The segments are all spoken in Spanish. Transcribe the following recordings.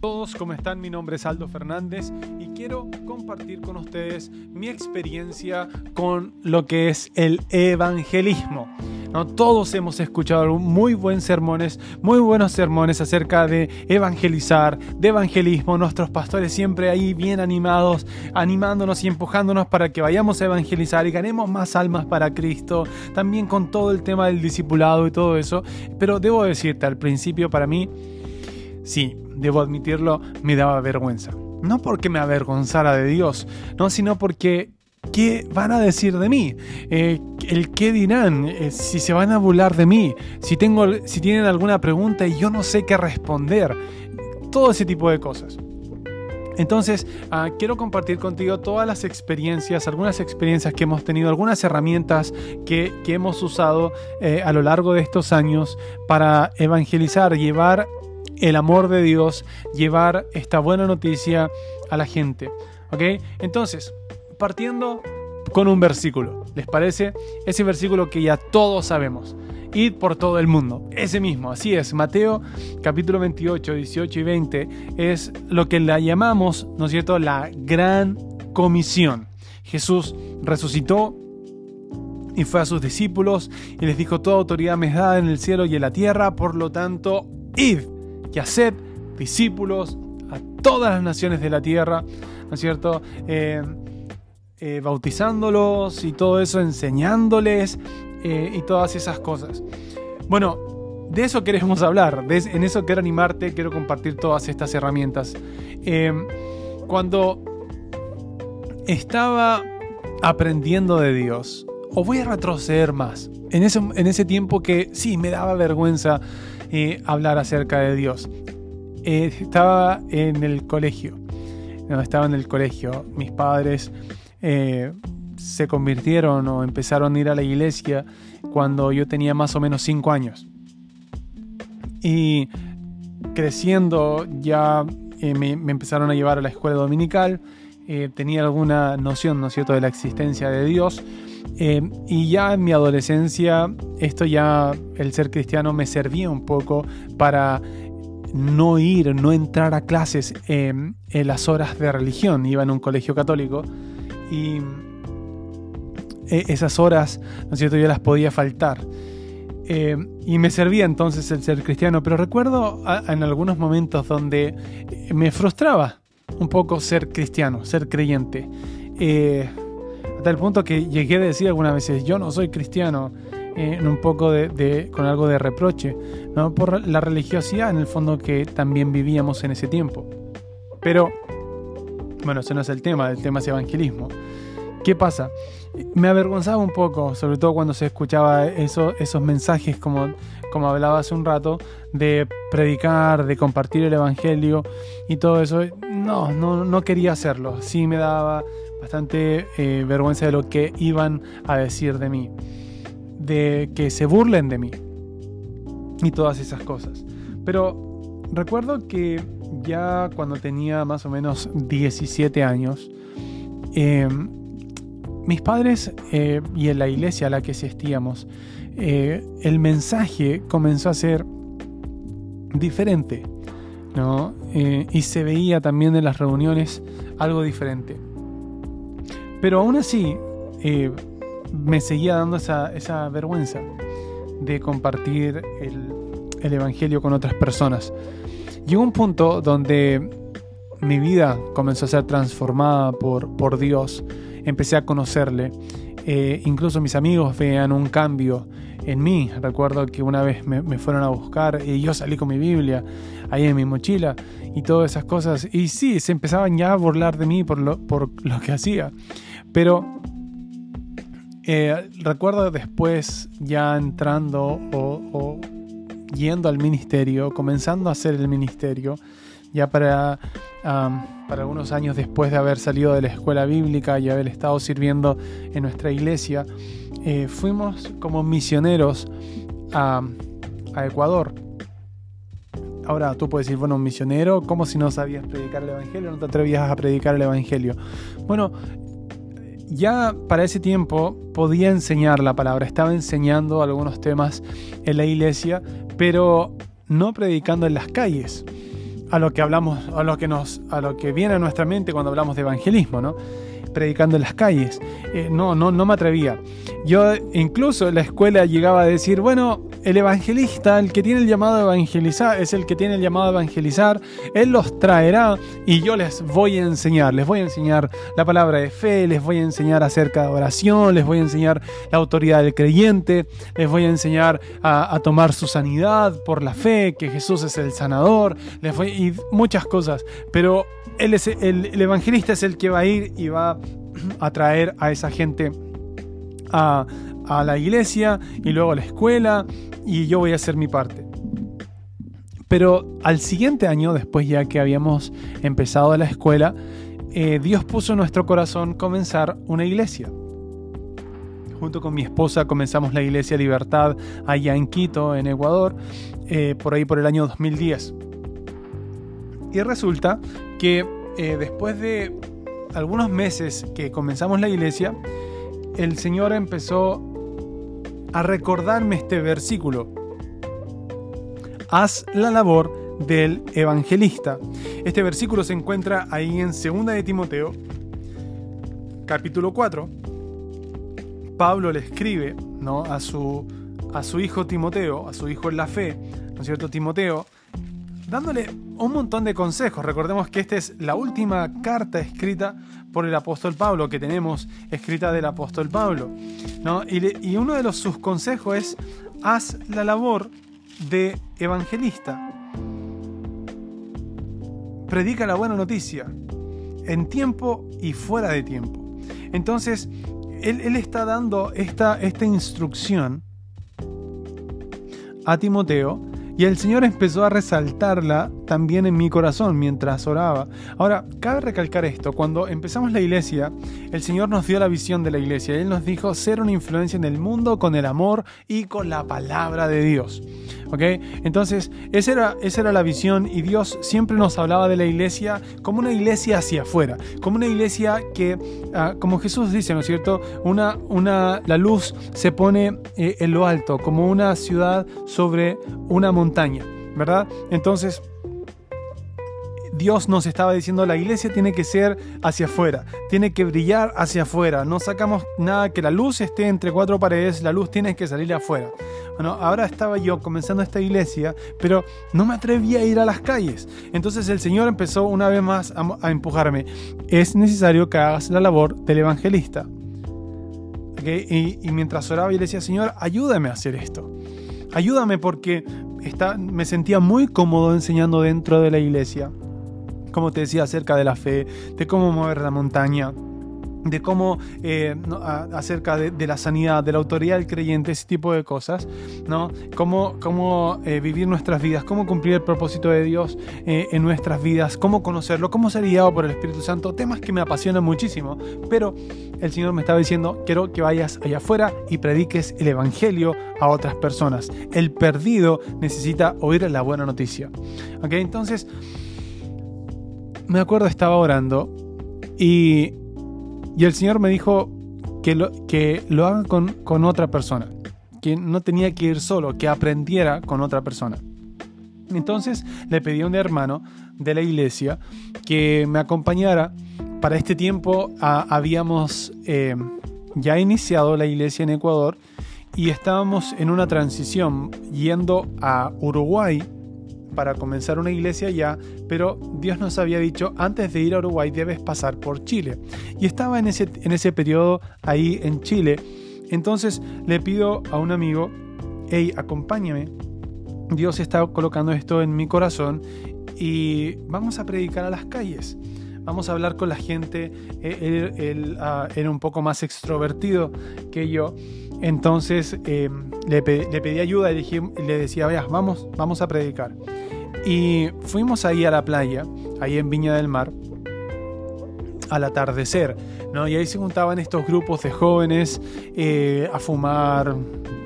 todos, ¿cómo están? Mi nombre es Aldo Fernández y quiero compartir con ustedes mi experiencia con lo que es el evangelismo. ¿No? Todos hemos escuchado muy buenos sermones, muy buenos sermones acerca de evangelizar, de evangelismo. Nuestros pastores siempre ahí bien animados, animándonos y empujándonos para que vayamos a evangelizar y ganemos más almas para Cristo. También con todo el tema del discipulado y todo eso. Pero debo decirte, al principio para mí, sí, debo admitirlo, me daba vergüenza. No porque me avergonzara de Dios, no, sino porque ¿qué van a decir de mí? Eh, el qué dirán, eh, si se van a burlar de mí, si, tengo, si tienen alguna pregunta y yo no sé qué responder, todo ese tipo de cosas. Entonces, ah, quiero compartir contigo todas las experiencias, algunas experiencias que hemos tenido, algunas herramientas que, hemos usado eh, a lo largo de estos años para evangelizar, llevar el amor de Dios, llevar esta buena noticia a la gente. ¿Ok? Entonces, partiendo con un versículo, ¿les parece? Ese versículo que ya todos sabemos. Id por todo el mundo. Ese mismo, así es. Mateo capítulo 28, 18 y 20 es lo que la llamamos, ¿no es cierto?, la gran comisión. Jesús resucitó y fue a sus discípulos y les dijo, toda autoridad me es dada en el cielo y en la tierra, por lo tanto, id y haced discípulos a todas las naciones de la tierra, ¿no es cierto? Eh, eh, bautizándolos y todo eso, enseñándoles eh, y todas esas cosas. Bueno, de eso queremos hablar, en eso quiero animarte, quiero compartir todas estas herramientas. cuando estaba aprendiendo de Dios, o voy a retroceder más, en ese tiempo que sí, me daba vergüenza hablar acerca de Dios. Eh, estaba en el colegio. Estaba en el colegio. Mis padres eh, se convirtieron o empezaron a ir a la iglesia cuando yo tenía más o menos 5 años. Y creciendo ya eh, me, empezaron a llevar a la escuela dominical. tenía alguna noción, ¿no cierto?, de la existencia de Dios. Em, y ya en mi adolescencia, esto ya, el ser cristiano me servía un poco para no ir, no entrar a clases en las horas de religión. Iba en un colegio católico y e, esas horas, ¿no es cierto?, yo las podía faltar. Em, y me servía entonces el ser cristiano, pero recuerdo en algunos momentos donde me frustraba un poco ser cristiano, ser creyente. Eh, hasta el punto que llegué a decir algunas veces, yo no soy cristiano, en un poco de, con algo de reproche, ¿no? por la religiosidad en el fondo que también vivíamos en ese tiempo. Pero, bueno, ese no es el tema, el tema es evangelismo. ¿Qué pasa? Me avergonzaba un poco, sobre todo cuando se escuchaba eso, esos mensajes como, como hablaba hace un rato, de predicar, de compartir el Evangelio y todo eso. No, no, no quería hacerlo. Sí me daba bastante eh, vergüenza de lo que iban a decir de mí, de que se burlen de mí y todas esas cosas. Pero recuerdo que ya cuando tenía más o menos 17 años, em, mis padres eh, y en la iglesia a la que asistíamos, eh, el mensaje comenzó a ser diferente, ¿no? y se veía también en las reuniones algo diferente. Pero aún así, eh, me seguía dando esa, vergüenza de compartir el, Evangelio con otras personas. Llegó un punto donde mi vida comenzó a ser transformada por, por Dios. Empecé a conocerle. Eh, incluso mis amigos veían un cambio en mí. Recuerdo que una vez me, fueron a buscar y yo salí con mi Biblia ahí en mi mochila y todas esas cosas. Y sí, se empezaban ya a burlar de mí por lo, por lo que hacía. Pero eh, recuerdo después ya entrando o, yendo al ministerio, comenzando a hacer el ministerio, ya para, para algunos años después de haber salido de la escuela bíblica y haber estado sirviendo en nuestra iglesia, eh, fuimos como misioneros a, a Ecuador. Ahora tú puedes decir, bueno, un misionero, como si no sabías predicar el Evangelio, no te atrevías a predicar el Evangelio. Bueno, ya para ese tiempo podía enseñar la palabra, estaba enseñando algunos temas en la iglesia, pero no predicando en las calles. a lo que hablamos, a lo que nos, a lo que viene a nuestra mente cuando hablamos de evangelismo, ¿no? predicando en las calles. Eh, no, no, no me atrevía. Yo incluso la escuela llegaba a decir, bueno, el evangelista, el que tiene el llamado a evangelizar, es el que tiene el llamado a evangelizar, él los traerá y yo les voy a enseñar, les voy a enseñar la palabra de fe, les voy a enseñar acerca de oración, les voy a enseñar la autoridad del creyente, les voy a enseñar a, tomar su sanidad por la fe, que Jesús es el sanador, les voy, y muchas cosas, pero él es, el evangelista es el que va a ir y va a traer a esa gente a, la iglesia y luego a la escuela y yo voy a hacer mi parte. Pero al siguiente año, después ya que habíamos empezado la escuela, eh, Dios puso en nuestro corazón comenzar una iglesia. Junto con mi esposa comenzamos la iglesia Libertad allá en Quito, en Ecuador, eh, por ahí por el año 2010. Y resulta que eh, después de algunos meses que comenzamos la iglesia, el Señor empezó a recordarme este versículo. Haz la labor del evangelista. Este versículo se encuentra ahí en 2 de Timoteo, capítulo 4. Pablo le escribe ¿no? a, su, a su hijo Timoteo, a su hijo en la fe, ¿no es cierto? Timoteo, dándole un montón de consejos. Recordemos que esta es la última carta escrita por el apóstol Pablo, que tenemos escrita del apóstol Pablo. ¿no? Y, uno de los, sus consejos es, haz la labor de evangelista. Predica la buena noticia, en tiempo y fuera de tiempo. Entonces, él, él está dando esta, esta instrucción a Timoteo y el Señor empezó a resaltarla también en mi corazón mientras oraba. Ahora, cabe recalcar esto, cuando empezamos la iglesia, el Señor nos dio la visión de la iglesia. Él nos dijo ser una influencia en el mundo con el amor y con la palabra de Dios. ¿Ok? Entonces, esa era, esa era la visión y Dios siempre nos hablaba de la iglesia como una iglesia hacia afuera, como una iglesia que, ah, como Jesús dice, ¿no es cierto? Una, una, la luz se pone eh, en lo alto, como una ciudad sobre una montaña, ¿verdad? Entonces, Dios nos estaba diciendo la iglesia tiene que ser hacia afuera, tiene que brillar hacia afuera. No sacamos nada que la luz esté entre cuatro paredes, la luz tiene que salir afuera. Bueno, ahora estaba yo comenzando esta iglesia, pero no me atrevía a ir a las calles. Entonces el Señor empezó una vez más a, empujarme. Es necesario que hagas la labor del evangelista. Y, mientras oraba y le decía, Señor, ayúdame a hacer esto. Ayúdame porque está, me sentía muy cómodo enseñando dentro de la iglesia como te decía, acerca de la fe, de cómo mover la montaña, de cómo eh, acerca de, la sanidad, de la autoridad del creyente, ese tipo de cosas, ¿no? Cómo, cómo eh, vivir nuestras vidas, cómo cumplir el propósito de Dios eh, en nuestras vidas, cómo conocerlo, cómo ser guiado por el Espíritu Santo, temas que me apasionan muchísimo, pero el Señor me estaba diciendo, quiero que vayas allá afuera y prediques el Evangelio a otras personas. El perdido necesita oír la buena noticia. ¿Ok? Entonces, me acuerdo estaba orando y, y el Señor me dijo que lo, que lo haga con, con otra persona, que no tenía que ir solo, que aprendiera con otra persona. Entonces le pedí a un hermano de la iglesia que me acompañara. Para este tiempo habíamos eh, ya iniciado la iglesia en Ecuador y estábamos en una transición yendo a Uruguay para comenzar una iglesia allá, pero Dios nos había dicho, antes de ir a Uruguay debes pasar por Chile. Y estaba en ese, en ese periodo ahí en Chile. Entonces le pido a un amigo, hey, acompáñame. Dios está colocando esto en mi corazón y vamos a predicar a las calles. Vamos a hablar con la gente. Él, ah, era un poco más extrovertido que yo. Entonces em, le, pedí ayuda y le, decía, vaya, vamos, vamos a predicar. Y fuimos ahí a la playa, ahí en Viña del Mar, al atardecer, ¿no? Y ahí se juntaban estos grupos de jóvenes eh, a fumar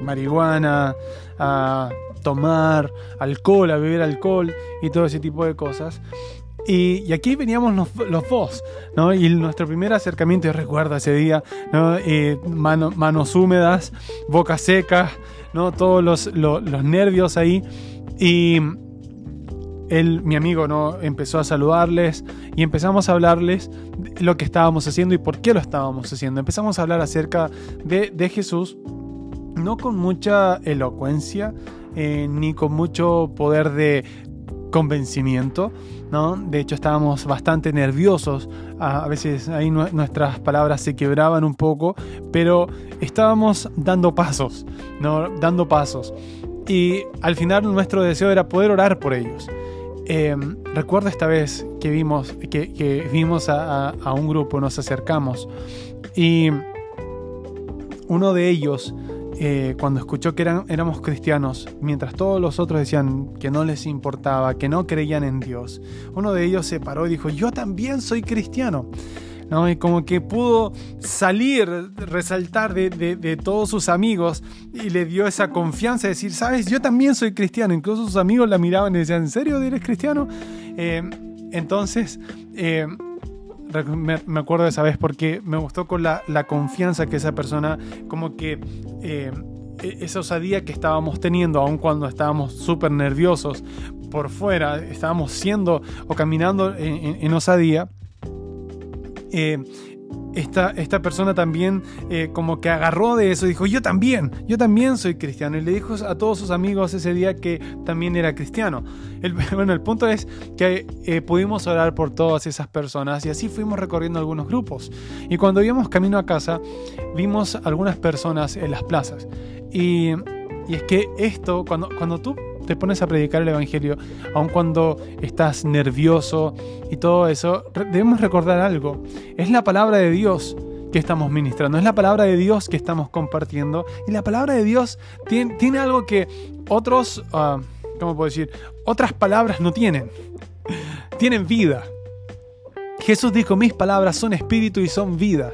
marihuana, a tomar alcohol, a beber alcohol y todo ese tipo de cosas. Y, aquí veníamos los, dos, ¿no? Y nuestro primer acercamiento, yo recuerdo ese día, ¿no? Eh, manos húmedas, boca seca, ¿no? Todos los, los nervios ahí. Y él, mi amigo, ¿no? empezó a saludarles y empezamos a hablarles lo que estábamos haciendo y por qué lo estábamos haciendo. Empezamos a hablar acerca de, de Jesús, no con mucha elocuencia, eh, ni con mucho poder de convencimiento, ¿no? De hecho estábamos bastante nerviosos, a, veces ahí nuestras palabras se quebraban un poco, pero estábamos dando pasos, ¿no? Dando pasos. Y al final nuestro deseo era poder orar por ellos. Em, recuerdo esta vez que vimos, que, vimos a, un grupo, nos acercamos y uno de ellos eh, cuando escuchó que éramos cristianos, mientras todos los otros decían que no les importaba, que no creían en Dios, uno de ellos se paró y dijo, yo también soy cristiano. ¿No? Y como que pudo salir, resaltar de, todos sus amigos y le dio esa confianza de decir, sabes, yo también soy cristiano. Incluso sus amigos la miraban y decían, ¿en serio eres cristiano? Eh, entonces, eh, me, acuerdo de esa vez porque me gustó con la, confianza que esa persona, como que eh, e, esa osadía que estábamos teniendo, aun cuando estábamos súper nerviosos por fuera, estábamos siendo o caminando en, osadía. Eh, esta, esta persona también eh, como que agarró de eso y dijo, yo también, yo también soy cristiano. Y le dijo a todos sus amigos ese día que también era cristiano. El, bueno, el punto es que eh, pudimos orar por todas esas personas y así fuimos recorriendo algunos grupos. Y cuando íbamos camino a casa, vimos algunas personas en las plazas. Y, y es que esto, cuando, cuando tú te pones a predicar el Evangelio, aun cuando estás nervioso y todo eso, debemos recordar algo. Es la palabra de Dios que estamos ministrando, es la palabra de Dios que estamos compartiendo y la palabra de Dios tiene, algo que otros, uh, ¿cómo puedo decir? Otras palabras no tienen. tienen vida. Jesús dijo, mis palabras son espíritu y son vida.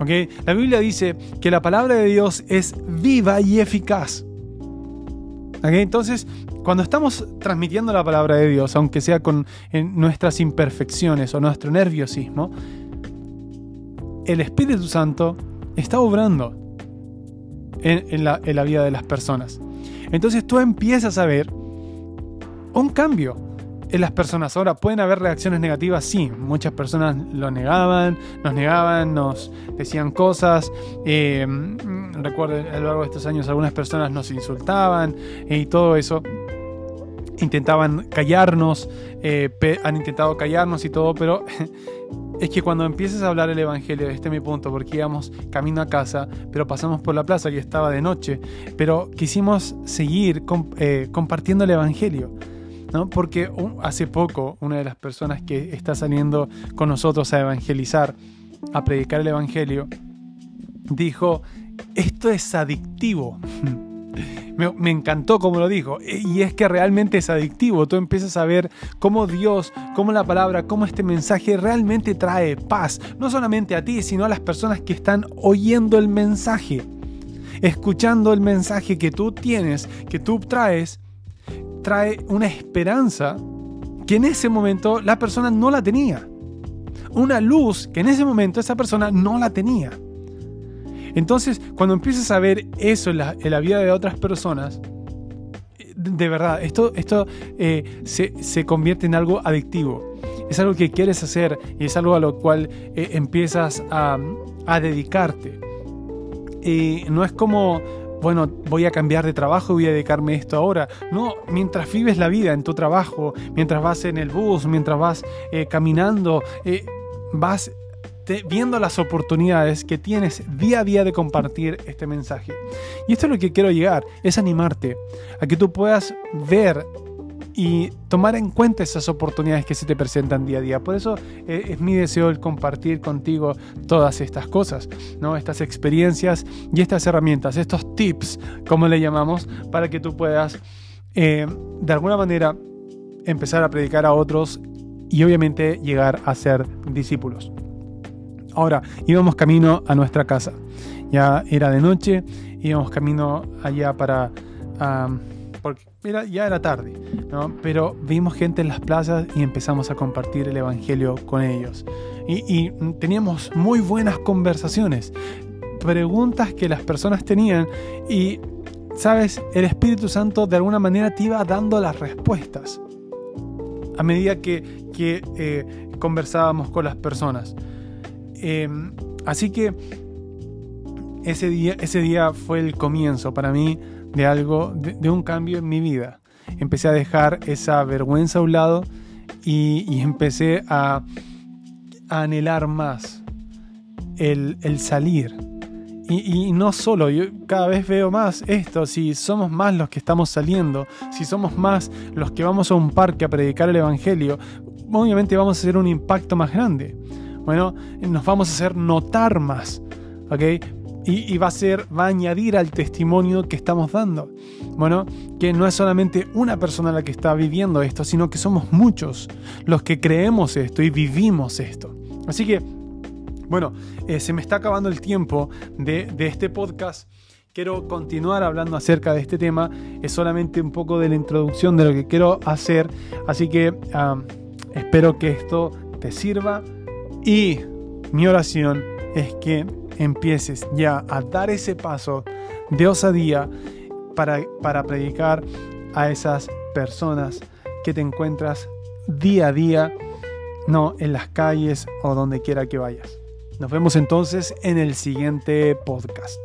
¿Okay? La Biblia dice que la palabra de Dios es viva y eficaz. Entonces, cuando estamos transmitiendo la palabra de Dios, aunque sea con nuestras imperfecciones o nuestro nerviosismo, el Espíritu Santo está obrando en, la, vida de las personas. Entonces tú empiezas a ver un cambio en las personas. Ahora, ¿pueden haber reacciones negativas? Sí, muchas personas lo negaban, nos negaban, nos decían cosas. Eh, recuerdo a lo largo de estos años algunas personas nos insultaban y todo eso. Intentaban callarnos, eh, han intentado callarnos y todo, pero es que cuando empieces a hablar el Evangelio, este es mi punto, porque íbamos camino a casa, pero pasamos por la plaza y estaba de noche, pero quisimos seguir eh, compartiendo el Evangelio. ¿No? Porque hace poco una de las personas que está saliendo con nosotros a evangelizar, a predicar el Evangelio, dijo, esto es adictivo. Me, encantó como lo dijo. Y es que realmente es adictivo. Tú empiezas a ver cómo Dios, cómo la palabra, cómo este mensaje realmente trae paz. No solamente a ti, sino a las personas que están oyendo el mensaje. Escuchando el mensaje que tú tienes, que tú traes trae una esperanza que en ese momento la persona no la tenía. Una luz que en ese momento esa persona no la tenía. Entonces, cuando empiezas a ver eso en la, vida de otras personas, de verdad, esto, esto eh, se, convierte en algo adictivo. Es algo que quieres hacer y es algo a lo cual eh, empiezas a, a dedicarte. Y no es como bueno, voy a cambiar de trabajo y voy a dedicarme a esto ahora. No, mientras vives la vida en tu trabajo, mientras vas en el bus, mientras vas eh, caminando, eh, vas viendo las oportunidades que tienes día a día de compartir este mensaje. Y esto es lo que quiero llegar, es animarte a que tú puedas ver y tomar en cuenta esas oportunidades que se te presentan día a día. Por eso eh, es mi deseo el compartir contigo todas estas cosas, ¿no? estas experiencias y estas herramientas, estos tips, como le llamamos, para que tú puedas eh, de alguna manera empezar a predicar a otros y obviamente llegar a ser discípulos. Ahora, íbamos camino a nuestra casa. Ya era de noche, íbamos camino allá para ya era tarde, pero vimos gente en las plazas y empezamos a compartir el Evangelio con ellos. Y, teníamos muy buenas conversaciones, preguntas que las personas tenían y sabes, el Espíritu Santo de alguna manera te iba dando las respuestas a medida que, eh, conversábamos con las personas. Em, así que ese día, ese día fue el comienzo para mí de algo, de, un cambio en mi vida. Empecé a dejar esa vergüenza a un lado y, empecé a, anhelar más el, salir. Y, y, no solo, yo cada vez veo más esto, si somos más los que estamos saliendo, si somos más los que vamos a un parque a predicar el Evangelio, obviamente vamos a hacer un impacto más grande. Bueno, nos vamos a hacer notar más, ¿ok? Y, va a ser, va a añadir al testimonio que estamos dando. Bueno, que no es solamente una persona la que está viviendo esto, sino que somos muchos los que creemos esto y vivimos esto. Así que, bueno, eh, se me está acabando el tiempo de, este podcast. Quiero continuar hablando acerca de este tema. Es solamente un poco de la introducción de lo que quiero hacer. Así que espero que esto te sirva. Y mi oración es que empieces ya a dar ese paso de osadía para, para predicar a esas personas que te encuentras día a día, no en las calles o donde quiera que vayas. Nos vemos entonces en el siguiente podcast.